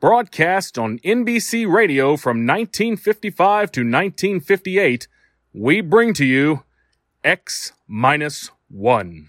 broadcast on NBC Radio from 1955 to 1958, we bring to you X minus 1.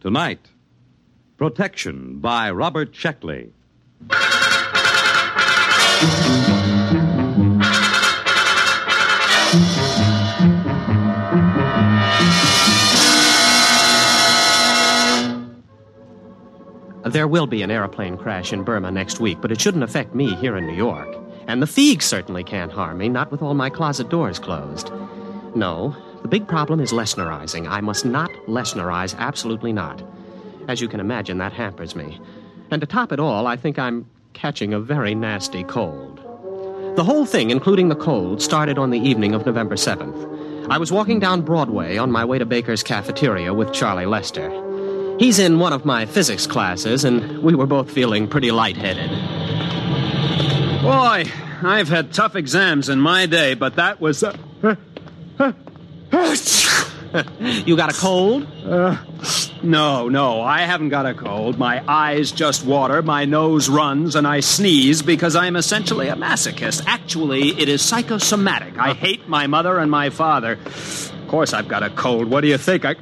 Tonight, Protection by Robert Sheckley. There will be an airplane crash in Burma next week, but it shouldn't affect me here in New York. And the Feegs certainly can't harm me, not with all my closet doors closed. No, the big problem is Lesnerizing. I must not Lesnerize, absolutely not. As you can imagine, that hampers me. And to top it all, I think I'm catching a very nasty cold. The whole thing, including the cold, started on the evening of November 7th. I was walking down Broadway on my way to Baker's cafeteria with Charlie Lester. He's in one of my physics classes, and we were both feeling pretty lightheaded. Boy, I've had tough exams in my day, but that was. You got a cold? Uh, no, no, I haven't got a cold. My eyes just water, my nose runs, and I sneeze because I'm essentially a masochist. Actually, it is psychosomatic. I hate my mother and my father. Of course, I've got a cold. What do you think? I.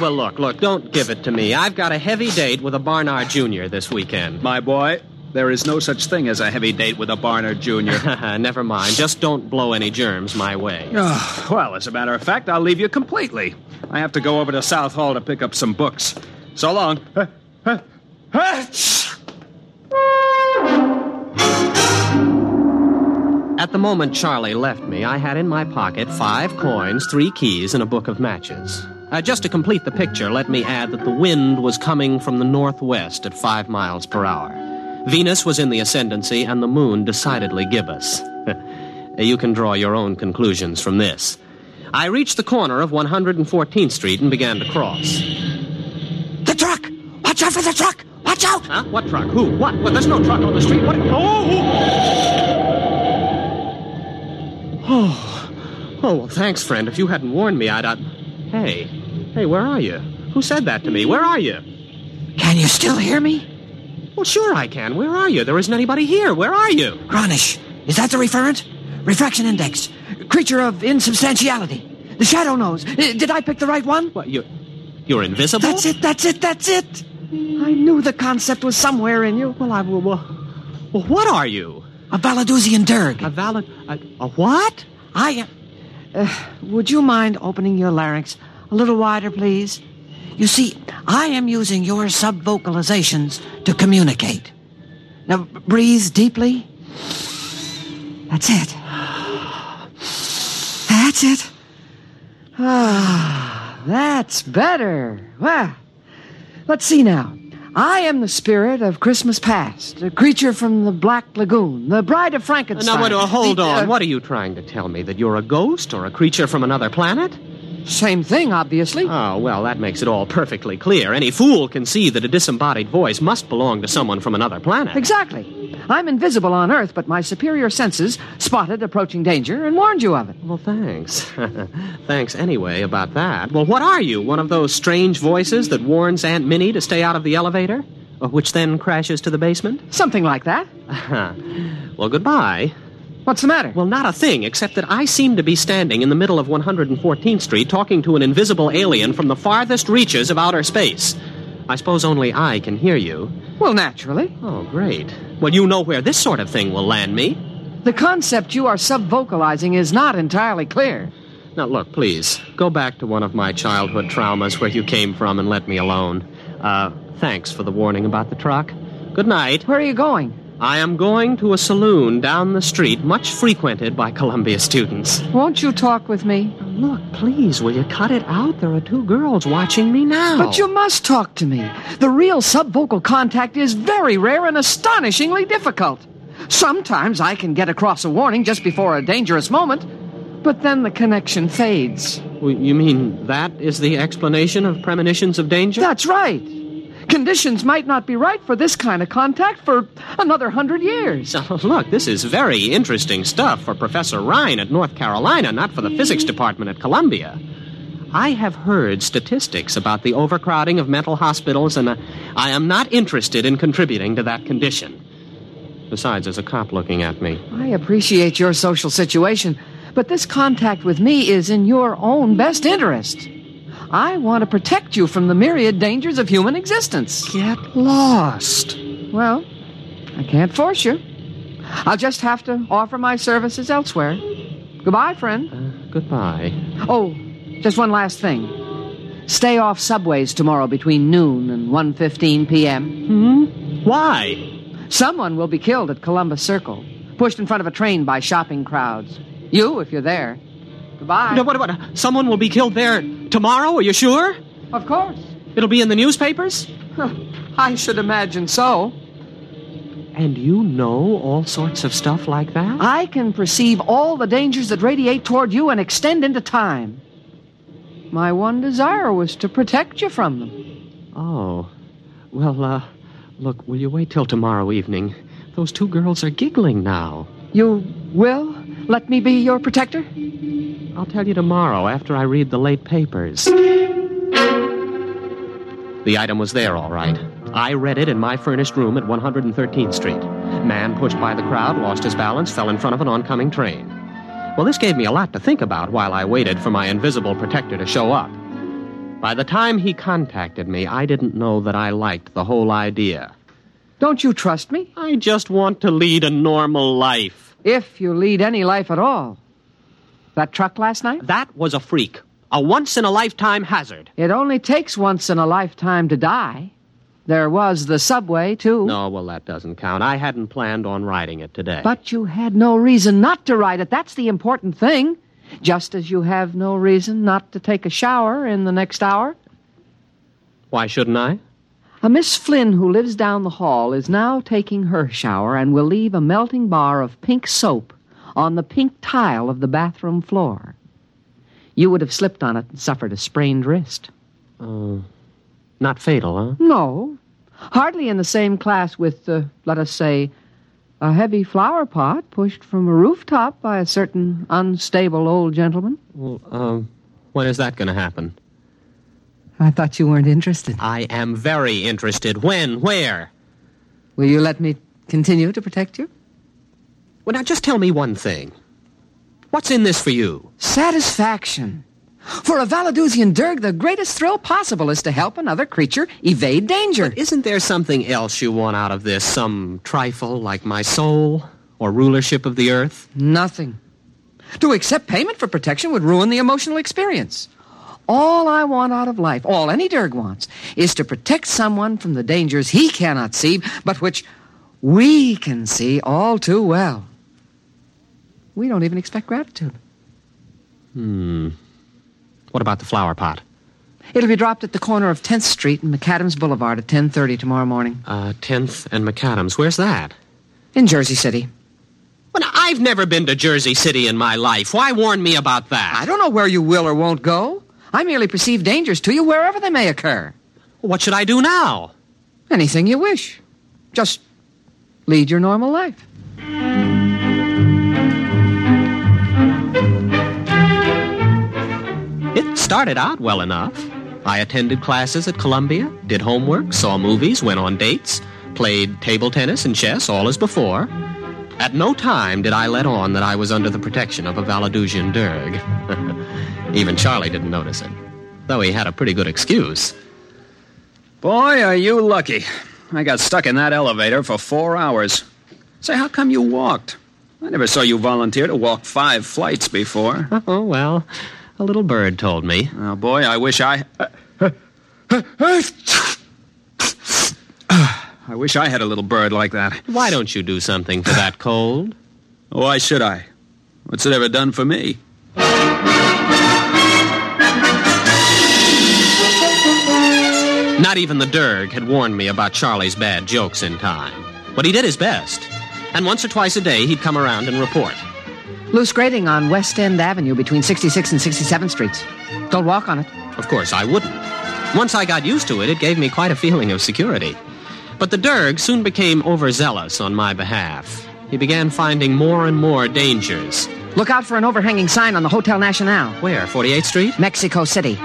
Well, look, look, don't give it to me. I've got a heavy date with a Barnard Jr. this weekend. My boy, there is no such thing as a heavy date with a Barnard Jr. Never mind. Just don't blow any germs my way. Oh, well, as a matter of fact, I'll leave you completely. I have to go over to South Hall to pick up some books. So long. At the moment Charlie left me, I had in my pocket five coins, three keys, and a book of matches. Uh, just to complete the picture, let me add that the wind was coming from the northwest at five miles per hour. Venus was in the ascendancy, and the moon decidedly gibbous. you can draw your own conclusions from this. I reached the corner of 114th Street and began to cross. The truck! Watch out for the truck! Watch out! Huh? What truck? Who? What? What? There's no truck on the street. What? Oh! Oh, oh, well, thanks, friend. If you hadn't warned me, I'd. Uh... Hey, hey, where are you? Who said that to me? Where are you? Can you still hear me? Well, sure I can. Where are you? There isn't anybody here. Where are you? Gronish. Is that the referent? Refraction index. Creature of insubstantiality. The shadow knows. Did I pick the right one? What? You, you're invisible. That's it, that's it, that's it. I knew the concept was somewhere in you. Well, I. Well, well, what are you? A Valadusian Derg. A valid. A, a what? I am. Uh, would you mind opening your larynx a little wider, please? You see, I am using your subvocalizations to communicate. Now, breathe deeply. That's it. That's it. Ah, that's better. Well, let's see now. I am the spirit of Christmas past, a creature from the Black Lagoon, the bride of Frankenstein. Now, wait, hold The, on. uh, what are you trying to tell me? That you're a ghost or a creature from another planet? Same thing, obviously. Oh, well, that makes it all perfectly clear. Any fool can see that a disembodied voice must belong to someone from another planet. Exactly. I'm invisible on Earth, but my superior senses spotted approaching danger and warned you of it. Well, thanks. thanks anyway about that. Well, what are you? One of those strange voices that warns Aunt Minnie to stay out of the elevator? Which then crashes to the basement? Something like that. well, goodbye. What's the matter? Well, not a thing, except that I seem to be standing in the middle of 114th Street talking to an invisible alien from the farthest reaches of outer space. I suppose only I can hear you. Well, naturally. Oh, great. Well, you know where this sort of thing will land me. The concept you are subvocalizing is not entirely clear. Now, look, please, go back to one of my childhood traumas where you came from and let me alone. Uh, thanks for the warning about the truck. Good night. Where are you going? I am going to a saloon down the street, much frequented by Columbia students. Won't you talk with me? Look, please, will you cut it out? There are two girls watching me now. But you must talk to me. The real subvocal contact is very rare and astonishingly difficult. Sometimes I can get across a warning just before a dangerous moment, but then the connection fades. Well, you mean that is the explanation of premonitions of danger? That's right. Conditions might not be right for this kind of contact for another hundred years. Look, this is very interesting stuff for Professor Rhine at North Carolina, not for the physics department at Columbia. I have heard statistics about the overcrowding of mental hospitals, and uh, I am not interested in contributing to that condition. Besides, there's a cop looking at me. I appreciate your social situation, but this contact with me is in your own best interest. I want to protect you from the myriad dangers of human existence. Get lost. Well, I can't force you. I'll just have to offer my services elsewhere. Goodbye, friend. Uh, goodbye. Oh, just one last thing. Stay off subways tomorrow between noon and 1:15 p.m. Hmm? Why? Someone will be killed at Columbus Circle, pushed in front of a train by shopping crowds. You, if you're there. Goodbye. No, what, what, someone will be killed there tomorrow? Are you sure? Of course. It'll be in the newspapers? I should imagine so. And you know all sorts of stuff like that? I can perceive all the dangers that radiate toward you and extend into time. My one desire was to protect you from them. Oh. Well, uh, look, will you wait till tomorrow evening? Those two girls are giggling now. You will let me be your protector? I'll tell you tomorrow after I read the late papers. The item was there, all right. I read it in my furnished room at 113th Street. Man pushed by the crowd, lost his balance, fell in front of an oncoming train. Well, this gave me a lot to think about while I waited for my invisible protector to show up. By the time he contacted me, I didn't know that I liked the whole idea. Don't you trust me? I just want to lead a normal life. If you lead any life at all. That truck last night? That was a freak. A once in a lifetime hazard. It only takes once in a lifetime to die. There was the subway, too. No, well, that doesn't count. I hadn't planned on riding it today. But you had no reason not to ride it. That's the important thing. Just as you have no reason not to take a shower in the next hour. Why shouldn't I? A Miss Flynn who lives down the hall is now taking her shower and will leave a melting bar of pink soap on the pink tile of the bathroom floor. You would have slipped on it and suffered a sprained wrist. Uh, not fatal, huh? No. Hardly in the same class with, uh, let us say, a heavy flower pot pushed from a rooftop by a certain unstable old gentleman. Well, um, when is that going to happen? I thought you weren't interested. I am very interested. When? Where? Will you let me continue to protect you? Well, now just tell me one thing. What's in this for you? Satisfaction. For a Valadusian Derg, the greatest thrill possible is to help another creature evade danger. But isn't there something else you want out of this? Some trifle like my soul or rulership of the earth? Nothing. To accept payment for protection would ruin the emotional experience. All I want out of life, all any Derg wants, is to protect someone from the dangers he cannot see, but which we can see all too well. We don't even expect gratitude. Hmm. What about the flower pot? It'll be dropped at the corner of 10th Street and McAdams Boulevard at 10.30 tomorrow morning. Uh, 10th and McAdams. Where's that? In Jersey City. Well, now, I've never been to Jersey City in my life. Why warn me about that? I don't know where you will or won't go. I merely perceive dangers to you wherever they may occur. What should I do now? Anything you wish. Just lead your normal life. It started out well enough. I attended classes at Columbia, did homework, saw movies, went on dates, played table tennis and chess, all as before. At no time did I let on that I was under the protection of a Valadusian Derg. Even Charlie didn't notice it, though he had a pretty good excuse. Boy, are you lucky. I got stuck in that elevator for four hours. Say, how come you walked? I never saw you volunteer to walk five flights before. Oh, well, a little bird told me. Oh, boy, I wish I. I wish I had a little bird like that. Why don't you do something for that cold? Why should I? What's it ever done for me? Not even the Derg had warned me about Charlie's bad jokes in time. But he did his best. And once or twice a day, he'd come around and report. Loose grading on West End Avenue between 66 and 67th Streets. Don't walk on it. Of course, I wouldn't. Once I got used to it, it gave me quite a feeling of security. But the Derg soon became overzealous on my behalf. He began finding more and more dangers. Look out for an overhanging sign on the Hotel Nacional, Where? 48th Street? Mexico City.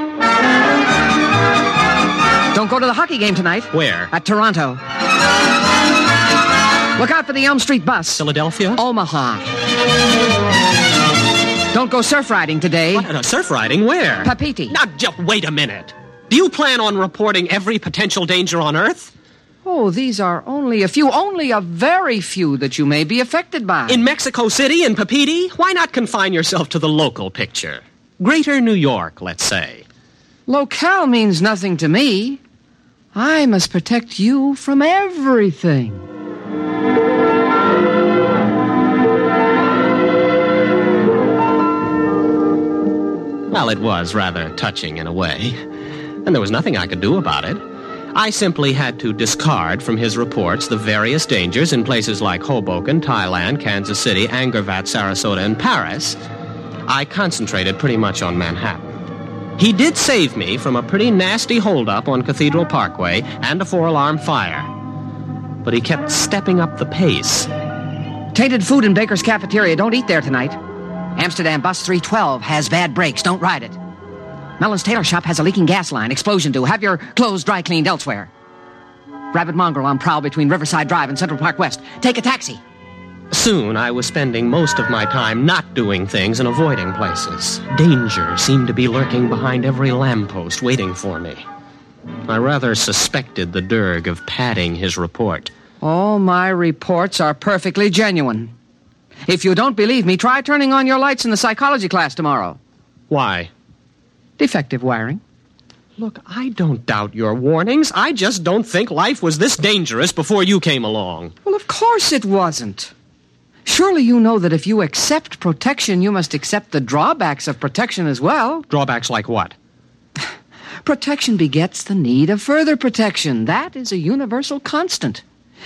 Don't go to the hockey game tonight. Where? At Toronto. Look out for the Elm Street bus. Philadelphia? Omaha. Don't go surf riding today. What? Uh, surf riding? Where? Papeete. Now, just wait a minute. Do you plan on reporting every potential danger on Earth? Oh, these are only a few, only a very few that you may be affected by. In Mexico City, in Papeete? Why not confine yourself to the local picture? Greater New York, let's say. Locale means nothing to me. I must protect you from everything. Well, it was rather touching in a way. And there was nothing I could do about it. I simply had to discard from his reports the various dangers in places like Hoboken, Thailand, Kansas City, Angkor Wat, Sarasota, and Paris. I concentrated pretty much on Manhattan. He did save me from a pretty nasty holdup on Cathedral Parkway and a four alarm fire. But he kept stepping up the pace. Tainted food in Baker's cafeteria. Don't eat there tonight. Amsterdam bus 312 has bad brakes. Don't ride it. Mellon's tailor shop has a leaking gas line. Explosion due. Have your clothes dry cleaned elsewhere. Rabbit mongrel on prowl between Riverside Drive and Central Park West. Take a taxi. Soon I was spending most of my time not doing things and avoiding places. Danger seemed to be lurking behind every lamppost waiting for me. I rather suspected the Derg of padding his report. All my reports are perfectly genuine. If you don't believe me, try turning on your lights in the psychology class tomorrow. Why? Defective wiring. Look, I don't doubt your warnings. I just don't think life was this dangerous before you came along. Well, of course it wasn't. Surely you know that if you accept protection, you must accept the drawbacks of protection as well. Drawbacks like what? Protection begets the need of further protection. That is a universal constant.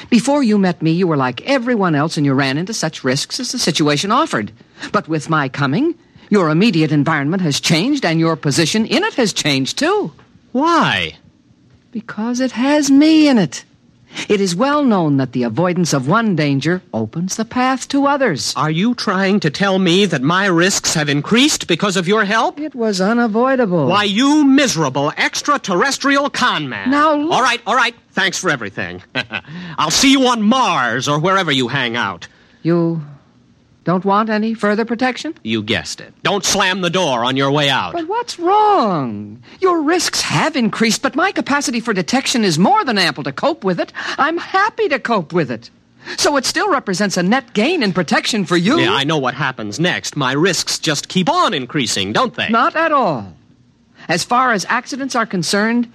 Before you met me, you were like everyone else and you ran into such risks as the situation offered. But with my coming, your immediate environment has changed and your position in it has changed too. Why? Because it has me in it. It is well known that the avoidance of one danger opens the path to others. Are you trying to tell me that my risks have increased because of your help? It was unavoidable. Why, you miserable extraterrestrial con man. Now look- All right, all right. Thanks for everything. I'll see you on Mars or wherever you hang out. You don't want any further protection? You guessed it. Don't slam the door on your way out. But what's wrong? Your risks have increased, but my capacity for detection is more than ample to cope with it. I'm happy to cope with it. So it still represents a net gain in protection for you. Yeah, I know what happens next. My risks just keep on increasing, don't they? Not at all. As far as accidents are concerned,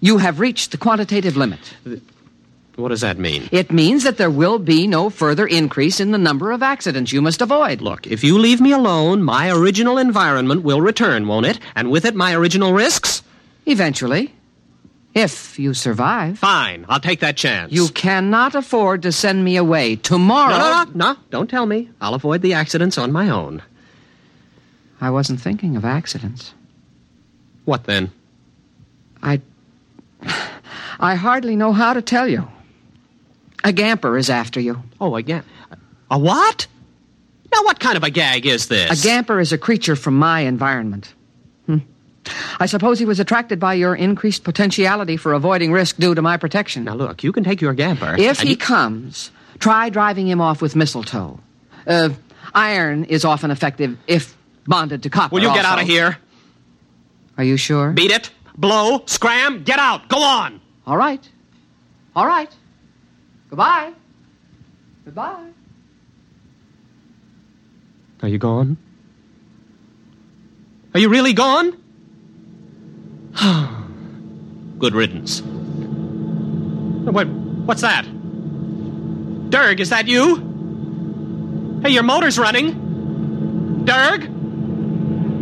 you have reached the quantitative limit. What does that mean? It means that there will be no further increase in the number of accidents you must avoid. Look, if you leave me alone, my original environment will return, won't it? And with it, my original risks? Eventually, if you survive. Fine, I'll take that chance. You cannot afford to send me away tomorrow. No, no, no, no. Don't tell me. I'll avoid the accidents on my own. I wasn't thinking of accidents. What then? I. I hardly know how to tell you. A gamper is after you. Oh, again. A what? Now, what kind of a gag is this? A gamper is a creature from my environment. Hmm. I suppose he was attracted by your increased potentiality for avoiding risk due to my protection. Now, look, you can take your gamper. If he you- comes, try driving him off with mistletoe. Uh, iron is often effective if bonded to copper. Will you get out of here? Are you sure? Beat it? Blow? Scram? Get out! Go on! All right. All right. Goodbye. Goodbye. Are you gone? Are you really gone? Good riddance. What, what's that? Derg, is that you? Hey, your motor's running. Derg?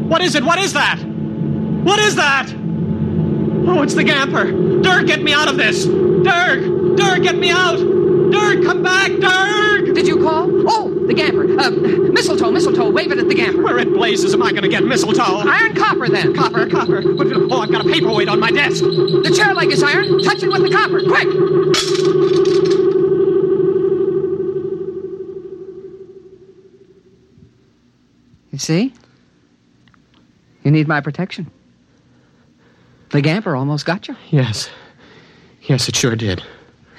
What is it? What is that? What is that? Oh, it's the Gamper. Derg, get me out of this. Derg! Derg, get me out! Derg, come back! Derg! Did you call? Oh, the gamper. Uh, mistletoe, mistletoe. Wave it at the gamper. Where in blazes am I going to get mistletoe? Iron copper, then. Copper, copper. What- Oh, I've got a paperweight on my desk. The chair leg is iron. Touch it with the copper. Quick! You see? You need my protection. The gamper almost got you. Yes. Yes, it sure did.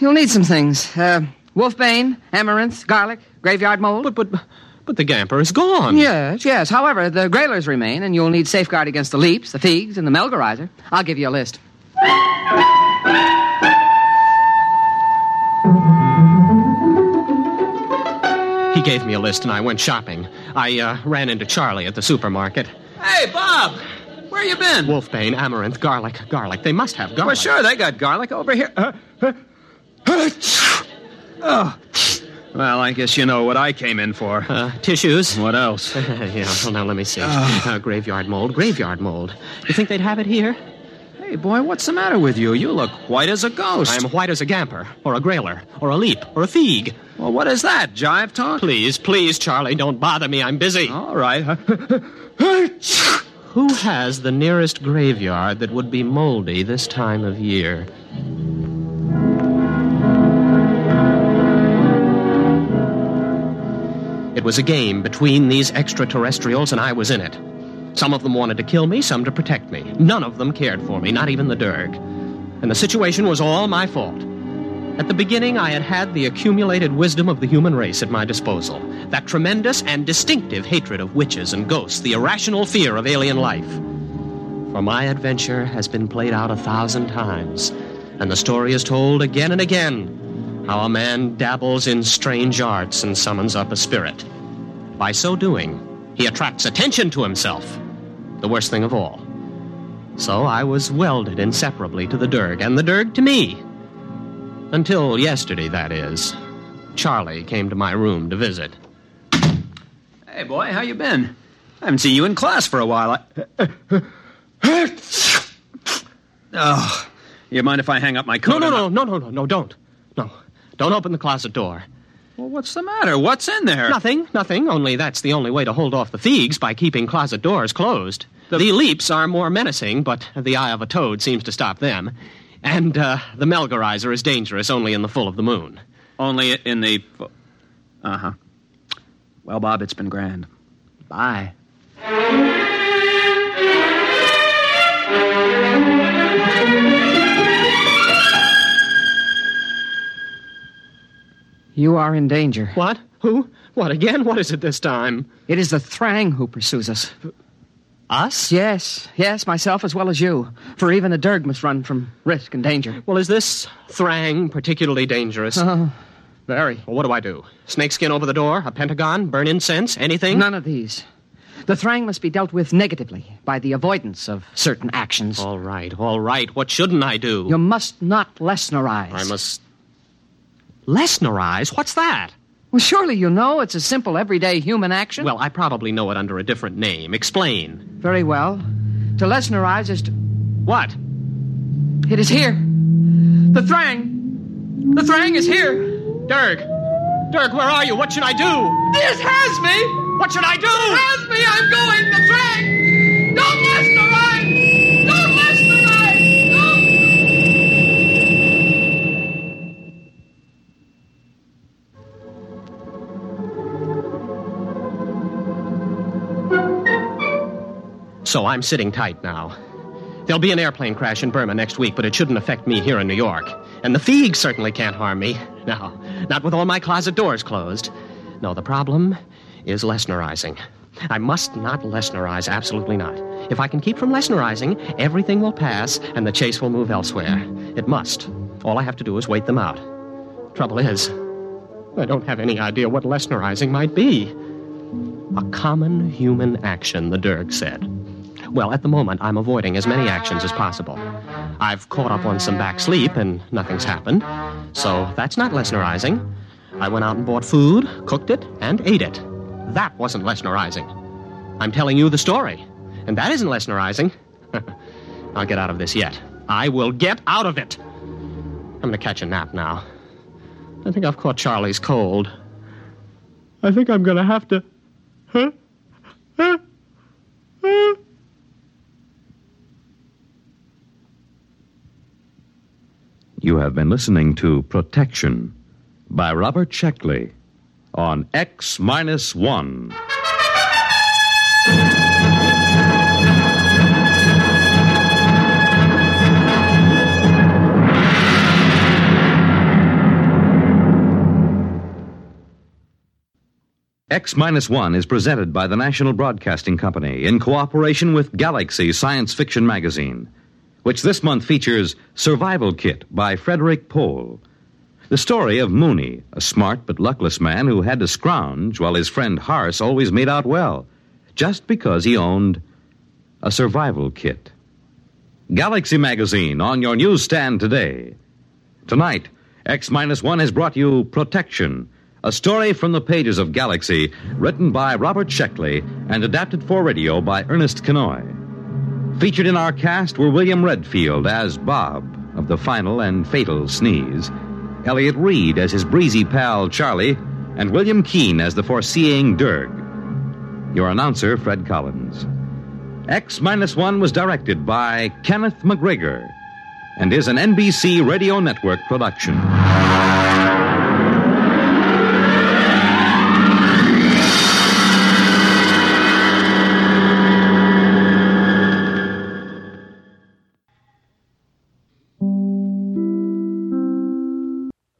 You'll need some things. Uh, wolfbane, amaranth, garlic, graveyard mold. But, but, but the Gamper is gone. Yes, yes. However, the grailers remain, and you'll need safeguard against the leaps, the figs, and the melgarizer. I'll give you a list. He gave me a list and I went shopping. I uh, ran into Charlie at the supermarket. Hey, Bob! Where you been? Wolfbane, amaranth, garlic, garlic. They must have garlic. Well, sure, they got garlic over here. Uh, uh, oh. Well, I guess you know what I came in for. Uh, tissues. What else? yeah, well, now let me see. Uh, graveyard mold, graveyard mold. You think they'd have it here? Hey, boy, what's the matter with you? You look white as a ghost. I'm white as a Gamper, or a Grailer, or a Leap, or a Feeg. Well, what is that? Jive talk? Please, please, Charlie, don't bother me. I'm busy. All right. Who has the nearest graveyard that would be moldy this time of year? It was a game between these extraterrestrials, and I was in it. Some of them wanted to kill me, some to protect me. None of them cared for me, not even the Derg. And the situation was all my fault. At the beginning, I had had the accumulated wisdom of the human race at my disposal. That tremendous and distinctive hatred of witches and ghosts, the irrational fear of alien life. For my adventure has been played out a thousand times, and the story is told again and again how a man dabbles in strange arts and summons up a spirit. By so doing, he attracts attention to himself, the worst thing of all. So I was welded inseparably to the Derg, and the Derg to me. Until yesterday, that is. Charlie came to my room to visit. hey, boy, how you been? I haven't seen you in class for a while. I... oh, you mind if I hang up my coat? No, no, no, no, no, no, no, don't. Don't open the closet door. Well, what's the matter? What's in there? Nothing, nothing. Only that's the only way to hold off the Feegs by keeping closet doors closed. The, leaps are more menacing, but the eye of a toad seems to stop them. And uh, the Melgarizer is dangerous only in the full of the moon. Only in the. Uh huh. Well, Bob, it's been grand. Bye. You are in danger. What? Who? What again? What is it this time? It is the Thrang who pursues us. Us? Yes, yes, myself as well as you. For even a Derg must run from risk and danger. Well, is this Thrang particularly dangerous? Oh, very. Well, what do I do? Snakeskin over the door? A pentagon? Burn incense? Anything? None of these. The Thrang must be dealt with negatively by the avoidance of certain actions. All right, all right. What shouldn't I do? You must not Lesnerize. I must. Lesnerize? What's that? Well, surely you know it's a simple, everyday human action. Well, I probably know it under a different name. Explain. very well. To Lesnerize is to. What? It is here. The Thrang. The Thrang is here. Derg! Derg, where are you? What should I do? This has me. What should I do? Has me. I'm going. The Thrang. Don't Lesnerize. So I'm sitting tight now. There'll be an airplane crash in Burma next week, but it shouldn't affect me here in New York. And the Feegs certainly can't harm me. No, not with all my closet doors closed. No, the problem is Lesnerizing. I must not Lesnerize, absolutely not. If I can keep from Lesnerizing, everything will pass and the chase will move elsewhere. It must. All I have to do is wait them out. Trouble is, I don't have any idea what Lesnerizing might be. A common human action, the Derg said. Well, at the moment, I'm avoiding as many actions as possible. I've caught up on some back sleep and nothing's happened. So that's not Lesnerizing. I went out and bought food, cooked it, and ate it. That wasn't Lesnerizing. I'm telling you the story, and that isn't Lesnerizing. I'll get out of this yet. I will get out of it. I'm going to catch a nap now. I think I've caught Charlie's cold. I think I'm going to have to. Huh? Huh? You have been listening to Protection by Robert Sheckley on X Minus One. X Minus One is presented by the National Broadcasting Company in cooperation with Galaxy Science Fiction Magazine, which this month features Survival Kit by Frederik Pohl. The story of Mooney, a smart but luckless man who had to scrounge while his friend Harse always made out well, just because he owned a survival kit. Galaxy Magazine on your newsstand today. Tonight, X Minus One has brought you Protection, a story from the pages of Galaxy, written by Robert Sheckley and adapted for radio by Ernest Kinoy. Featured in our cast were William Redfield as Bob of the final and fatal sneeze, Elliott Reid as his breezy pal Charlie, and William Keene as the foreseeing Derg. Your announcer, Fred Collins. X Minus One was directed by Kenneth McGregor and is an NBC Radio Network production.